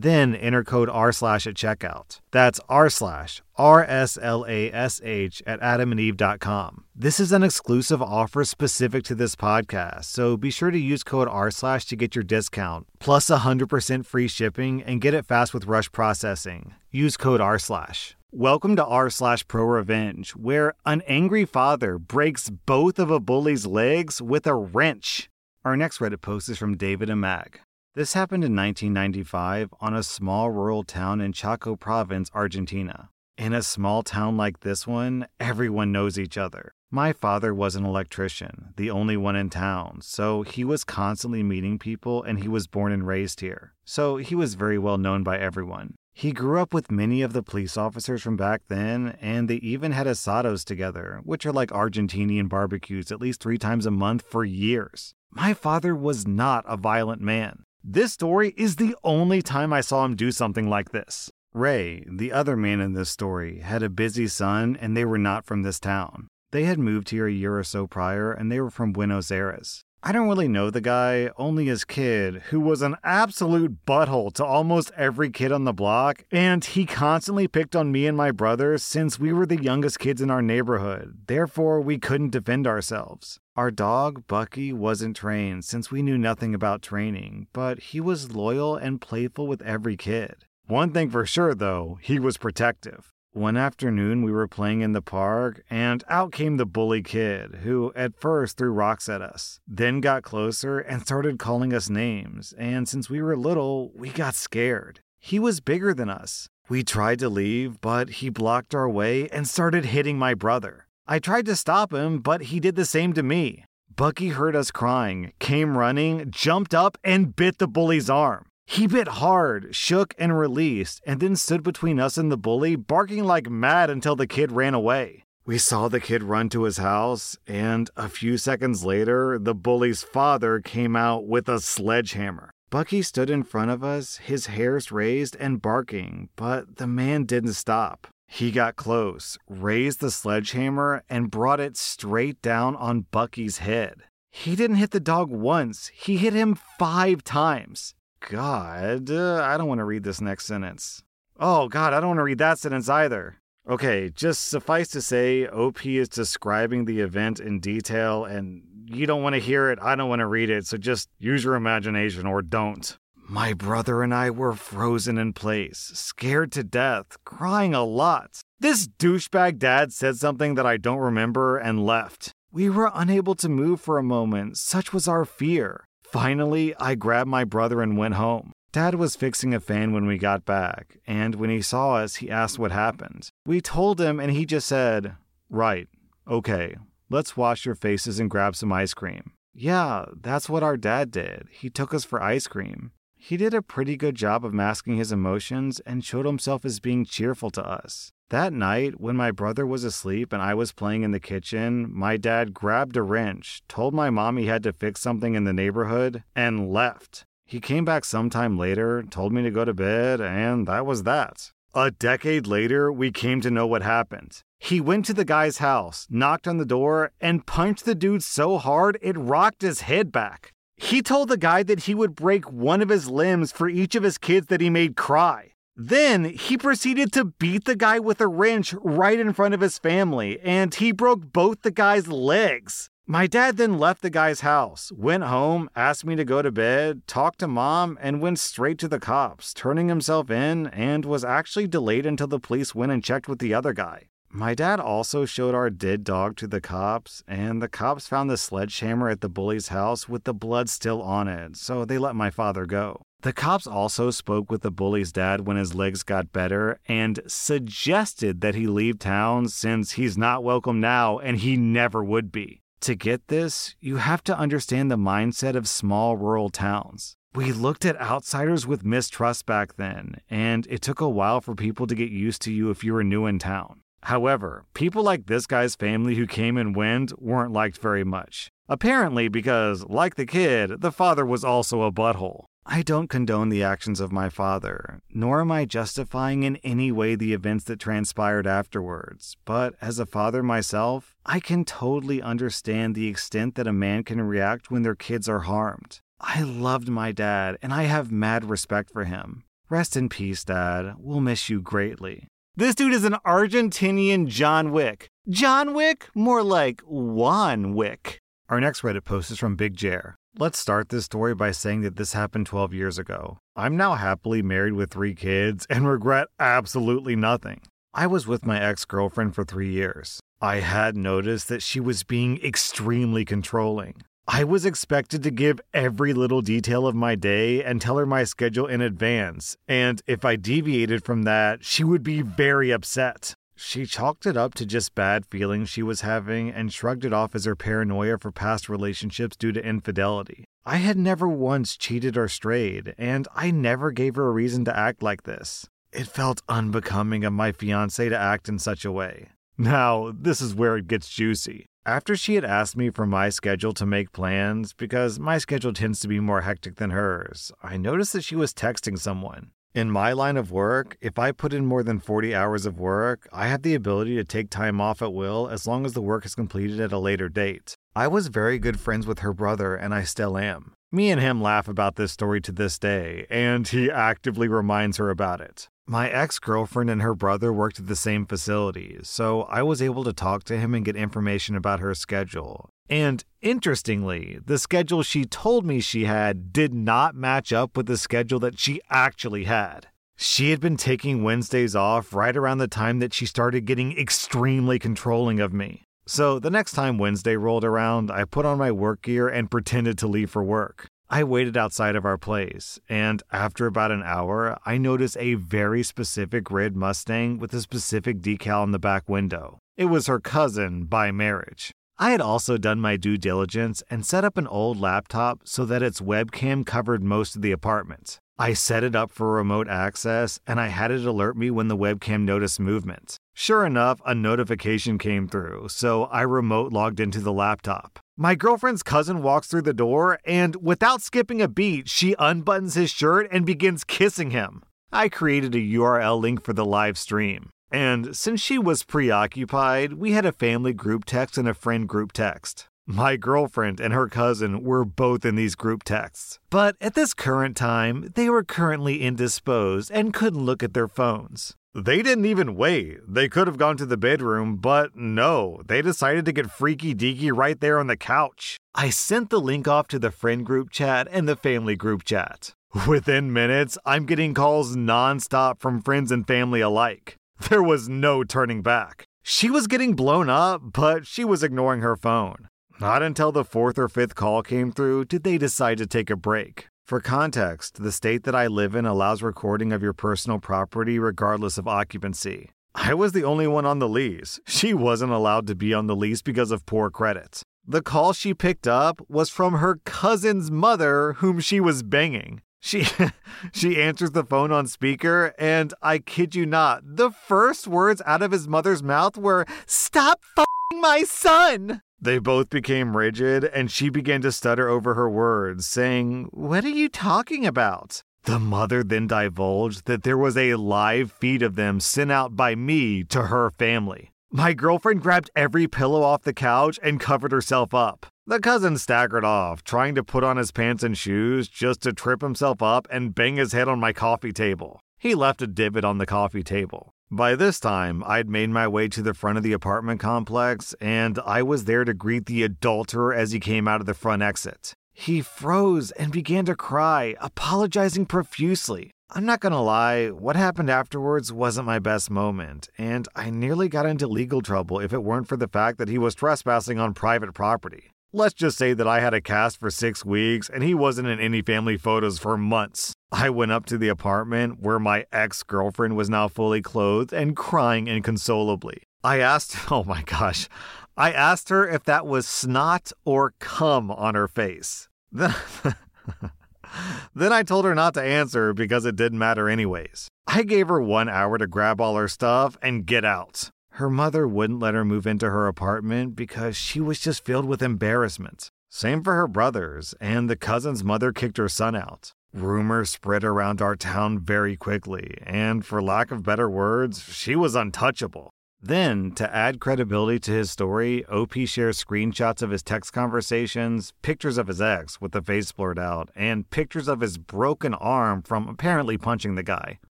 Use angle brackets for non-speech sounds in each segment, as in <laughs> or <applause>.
Then enter code R slash at checkout. That's R slash R S L A S H at adamandeve.com. This is an exclusive offer specific to this podcast, so be sure to use code R slash to get your discount, plus 100% free shipping, and get it fast with rush processing. Use code R slash. Welcome to r slash pro revenge, where an angry father breaks both of a bully's legs with a wrench. Our next Reddit post is from David and Mag. This happened in 1995 on a small rural town in Chaco province, Argentina. In a small town like this one, everyone knows each other. My father was an electrician, the only one in town, so he was constantly meeting people and he was born and raised here. So he was very well known by everyone. He grew up with many of the police officers from back then, and they even had asados together, which are like Argentinian barbecues at least three times a month for years. My father was not a violent man. This story is the only time I saw him do something like this. Ray, the other man in this story, had a busy son and they were not from this town. They had moved here a year or so prior and they were from Buenos Aires. I don't really know the guy, only his kid, who was an absolute butthole to almost every kid on the block, and he constantly picked on me and my brother since we were the youngest kids in our neighborhood. Therefore, we couldn't defend ourselves. Our dog, Bucky, wasn't trained since we knew nothing about training, but he was loyal and playful with every kid. One thing for sure, though, he was protective. One afternoon, we were playing in the park, and out came the bully kid, who at first threw rocks at us, then got closer and started calling us names. And since we were little, we got scared. He was bigger than us. We tried to leave, but he blocked our way and started hitting my brother. I tried to stop him, but he did the same to me. Bucky heard us crying, came running, jumped up, and bit the bully's arm. He bit hard, shook, and released, and then stood between us and the bully, barking like mad until the kid ran away. We saw the kid run to his house, and a few seconds later, the bully's father came out with a sledgehammer. Bucky stood in front of us, his hairs raised and barking, but the man didn't stop. He got close, raised the sledgehammer, and brought it straight down on Bucky's head. He didn't hit the dog once, he hit him five times. God, uh, I don't want to read this next sentence. Oh, God, I don't want to read that sentence either. Okay, just suffice to say, OP is describing the event in detail, and you don't want to hear it, I don't want to read it, so just use your imagination or don't. My brother and I were frozen in place, scared to death, crying a lot. This douchebag dad said something that I don't remember and left. We were unable to move for a moment, such was our fear. Finally, I grabbed my brother and went home. Dad was fixing a fan when we got back, and when he saw us, he asked what happened. We told him, and he just said, Right, okay, let's wash your faces and grab some ice cream. Yeah, that's what our dad did. He took us for ice cream. He did a pretty good job of masking his emotions and showed himself as being cheerful to us. That night, when my brother was asleep and I was playing in the kitchen, my dad grabbed a wrench, told my mom he had to fix something in the neighborhood, and left. He came back sometime later, told me to go to bed, and that was that. A decade later, we came to know what happened. He went to the guy's house, knocked on the door, and punched the dude so hard it rocked his head back. He told the guy that he would break one of his limbs for each of his kids that he made cry. Then he proceeded to beat the guy with a wrench right in front of his family, and he broke both the guy's legs. My dad then left the guy's house, went home, asked me to go to bed, talked to mom, and went straight to the cops, turning himself in, and was actually delayed until the police went and checked with the other guy. My dad also showed our dead dog to the cops, and the cops found the sledgehammer at the bully's house with the blood still on it, so they let my father go. The cops also spoke with the bully's dad when his legs got better and suggested that he leave town since he's not welcome now and he never would be. To get this, you have to understand the mindset of small rural towns. We looked at outsiders with mistrust back then, and it took a while for people to get used to you if you were new in town. However, people like this guy's family who came and went weren't liked very much. Apparently, because, like the kid, the father was also a butthole. I don't condone the actions of my father, nor am I justifying in any way the events that transpired afterwards, but as a father myself, I can totally understand the extent that a man can react when their kids are harmed. I loved my dad, and I have mad respect for him. Rest in peace, Dad. We'll miss you greatly. This dude is an Argentinian John Wick. John Wick? More like Juan Wick. Our next Reddit post is from Big Jer. Let's start this story by saying that this happened 12 years ago. I'm now happily married with three kids and regret absolutely nothing. I was with my ex girlfriend for three years. I had noticed that she was being extremely controlling. I was expected to give every little detail of my day and tell her my schedule in advance, and if I deviated from that, she would be very upset. She chalked it up to just bad feelings she was having and shrugged it off as her paranoia for past relationships due to infidelity. I had never once cheated or strayed, and I never gave her a reason to act like this. It felt unbecoming of my fiance to act in such a way. Now, this is where it gets juicy. After she had asked me for my schedule to make plans, because my schedule tends to be more hectic than hers, I noticed that she was texting someone. In my line of work, if I put in more than 40 hours of work, I have the ability to take time off at will as long as the work is completed at a later date. I was very good friends with her brother, and I still am. Me and him laugh about this story to this day, and he actively reminds her about it. My ex girlfriend and her brother worked at the same facility, so I was able to talk to him and get information about her schedule. And interestingly, the schedule she told me she had did not match up with the schedule that she actually had. She had been taking Wednesdays off right around the time that she started getting extremely controlling of me. So the next time Wednesday rolled around, I put on my work gear and pretended to leave for work. I waited outside of our place, and after about an hour, I noticed a very specific red Mustang with a specific decal in the back window. It was her cousin by marriage. I had also done my due diligence and set up an old laptop so that its webcam covered most of the apartment. I set it up for remote access and I had it alert me when the webcam noticed movement. Sure enough, a notification came through, so I remote logged into the laptop. My girlfriend's cousin walks through the door and, without skipping a beat, she unbuttons his shirt and begins kissing him. I created a URL link for the live stream. And since she was preoccupied, we had a family group text and a friend group text. My girlfriend and her cousin were both in these group texts. But at this current time, they were currently indisposed and couldn't look at their phones. They didn't even wait. They could have gone to the bedroom, but no, they decided to get freaky deaky right there on the couch. I sent the link off to the friend group chat and the family group chat. Within minutes, I'm getting calls nonstop from friends and family alike. There was no turning back. She was getting blown up, but she was ignoring her phone. Not until the fourth or fifth call came through did they decide to take a break. For context, the state that I live in allows recording of your personal property regardless of occupancy. I was the only one on the lease. She wasn't allowed to be on the lease because of poor credit. The call she picked up was from her cousin's mother, whom she was banging. She <laughs> she answers the phone on speaker, and I kid you not, the first words out of his mother's mouth were, Stop f***ing my son! They both became rigid, and she began to stutter over her words, saying, What are you talking about? The mother then divulged that there was a live feed of them sent out by me to her family. My girlfriend grabbed every pillow off the couch and covered herself up. The cousin staggered off, trying to put on his pants and shoes just to trip himself up and bang his head on my coffee table. He left a divot on the coffee table. By this time, I'd made my way to the front of the apartment complex, and I was there to greet the adulterer as he came out of the front exit. He froze and began to cry, apologizing profusely. I'm not gonna lie, what happened afterwards wasn't my best moment, and I nearly got into legal trouble if it weren't for the fact that he was trespassing on private property. Let's just say that I had a cast for six weeks and he wasn't in any family photos for months. I went up to the apartment where my ex girlfriend was now fully clothed and crying inconsolably. I asked, <laughs> oh my gosh, I asked her if that was snot or cum on her face. Then, <laughs> then I told her not to answer because it didn't matter anyways. I gave her one hour to grab all her stuff and get out. Her mother wouldn't let her move into her apartment because she was just filled with embarrassment. Same for her brothers, and the cousin's mother kicked her son out. Rumors spread around our town very quickly, and for lack of better words, she was untouchable. Then, to add credibility to his story, OP shares screenshots of his text conversations, pictures of his ex with the face blurred out, and pictures of his broken arm from apparently punching the guy.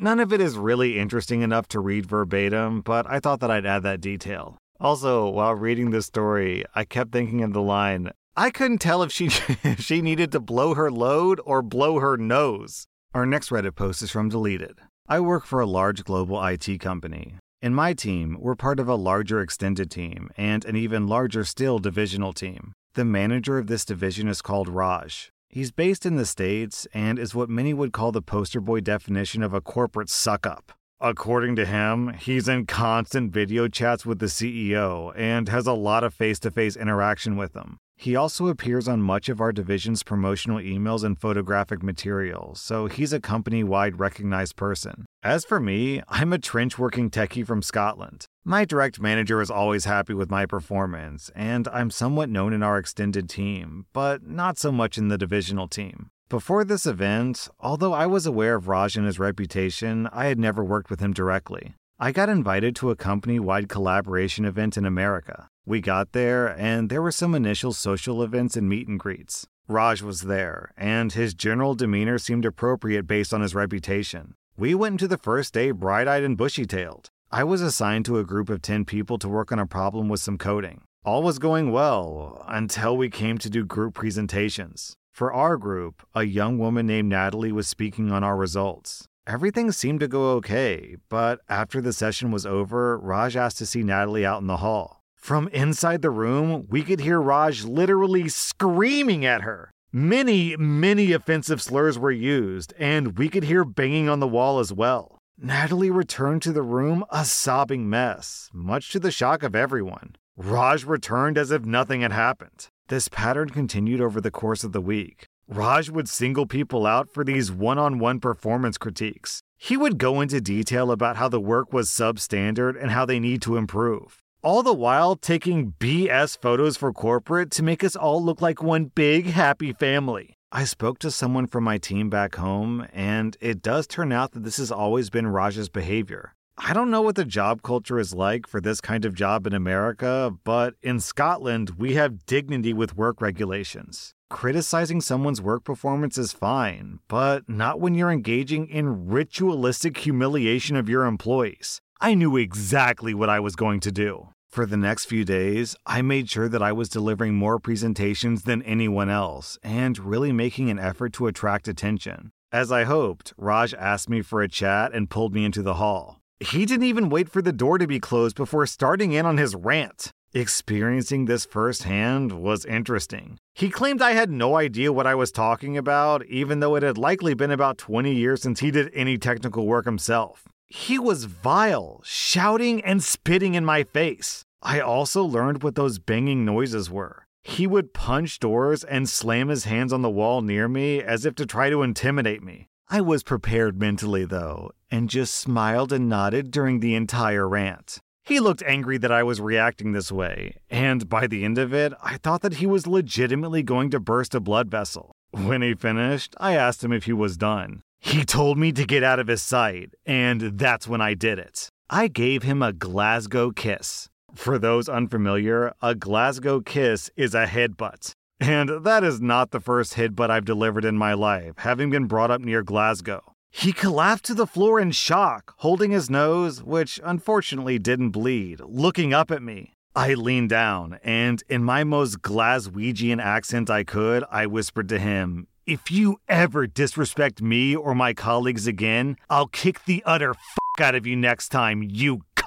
None of it is really interesting enough to read verbatim, but I thought that I'd add that detail. Also, while reading this story, I kept thinking of the line, I couldn't tell if she if <laughs> she needed to blow her load or blow her nose. Our next Reddit post is from Deleted. I work for a large global IT company. In my team, we're part of a larger extended team and an even larger still divisional team. The manager of this division is called Raj. He's based in the States and is what many would call the poster boy definition of a corporate suck up. According to him, he's in constant video chats with the CEO and has a lot of face to face interaction with him. He also appears on much of our division's promotional emails and photographic materials, so he's a company wide recognized person. As for me, I'm a trench working techie from Scotland. My direct manager is always happy with my performance, and I'm somewhat known in our extended team, but not so much in the divisional team. Before this event, although I was aware of Raj and his reputation, I had never worked with him directly. I got invited to a company wide collaboration event in America. We got there, and there were some initial social events and meet and greets. Raj was there, and his general demeanor seemed appropriate based on his reputation. We went into the first day bright eyed and bushy tailed. I was assigned to a group of 10 people to work on a problem with some coding. All was going well until we came to do group presentations. For our group, a young woman named Natalie was speaking on our results. Everything seemed to go okay, but after the session was over, Raj asked to see Natalie out in the hall. From inside the room, we could hear Raj literally screaming at her. Many, many offensive slurs were used, and we could hear banging on the wall as well. Natalie returned to the room a sobbing mess, much to the shock of everyone. Raj returned as if nothing had happened. This pattern continued over the course of the week. Raj would single people out for these one on one performance critiques. He would go into detail about how the work was substandard and how they need to improve. All the while taking BS photos for corporate to make us all look like one big happy family. I spoke to someone from my team back home, and it does turn out that this has always been Raj's behavior. I don't know what the job culture is like for this kind of job in America, but in Scotland, we have dignity with work regulations. Criticizing someone's work performance is fine, but not when you're engaging in ritualistic humiliation of your employees. I knew exactly what I was going to do. For the next few days, I made sure that I was delivering more presentations than anyone else and really making an effort to attract attention. As I hoped, Raj asked me for a chat and pulled me into the hall. He didn't even wait for the door to be closed before starting in on his rant. Experiencing this firsthand was interesting. He claimed I had no idea what I was talking about, even though it had likely been about 20 years since he did any technical work himself. He was vile, shouting and spitting in my face. I also learned what those banging noises were. He would punch doors and slam his hands on the wall near me as if to try to intimidate me. I was prepared mentally, though, and just smiled and nodded during the entire rant. He looked angry that I was reacting this way, and by the end of it, I thought that he was legitimately going to burst a blood vessel. When he finished, I asked him if he was done. He told me to get out of his sight, and that's when I did it. I gave him a Glasgow kiss. For those unfamiliar, a Glasgow kiss is a headbutt. And that is not the first headbutt I've delivered in my life, having been brought up near Glasgow. He collapsed to the floor in shock, holding his nose, which unfortunately didn't bleed, looking up at me. I leaned down, and in my most Glaswegian accent I could, I whispered to him, If you ever disrespect me or my colleagues again, I'll kick the utter fuck out of you next time, you c.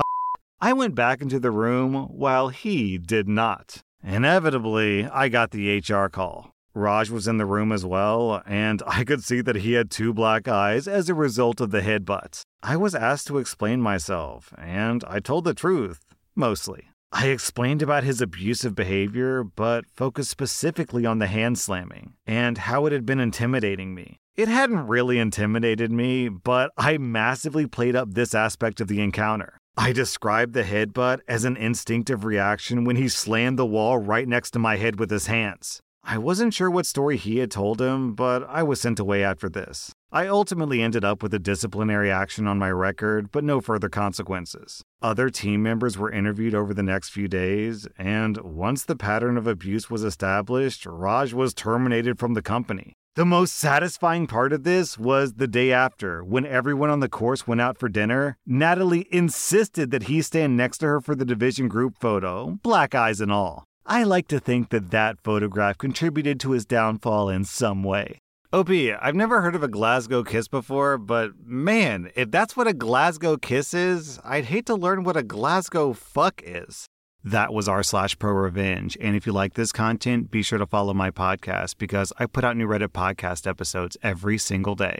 I went back into the room while he did not. Inevitably, I got the HR call. Raj was in the room as well, and I could see that he had two black eyes as a result of the headbutt. I was asked to explain myself, and I told the truth, mostly. I explained about his abusive behavior, but focused specifically on the hand slamming and how it had been intimidating me. It hadn't really intimidated me, but I massively played up this aspect of the encounter. I described the headbutt as an instinctive reaction when he slammed the wall right next to my head with his hands. I wasn't sure what story he had told him, but I was sent away after this. I ultimately ended up with a disciplinary action on my record, but no further consequences. Other team members were interviewed over the next few days, and once the pattern of abuse was established, Raj was terminated from the company. The most satisfying part of this was the day after, when everyone on the course went out for dinner. Natalie insisted that he stand next to her for the division group photo, black eyes and all. I like to think that that photograph contributed to his downfall in some way. OP, I've never heard of a Glasgow kiss before, but man, if that's what a Glasgow kiss is, I'd hate to learn what a Glasgow fuck is. That was r slash pro revenge. And if you like this content, be sure to follow my podcast because I put out new Reddit podcast episodes every single day.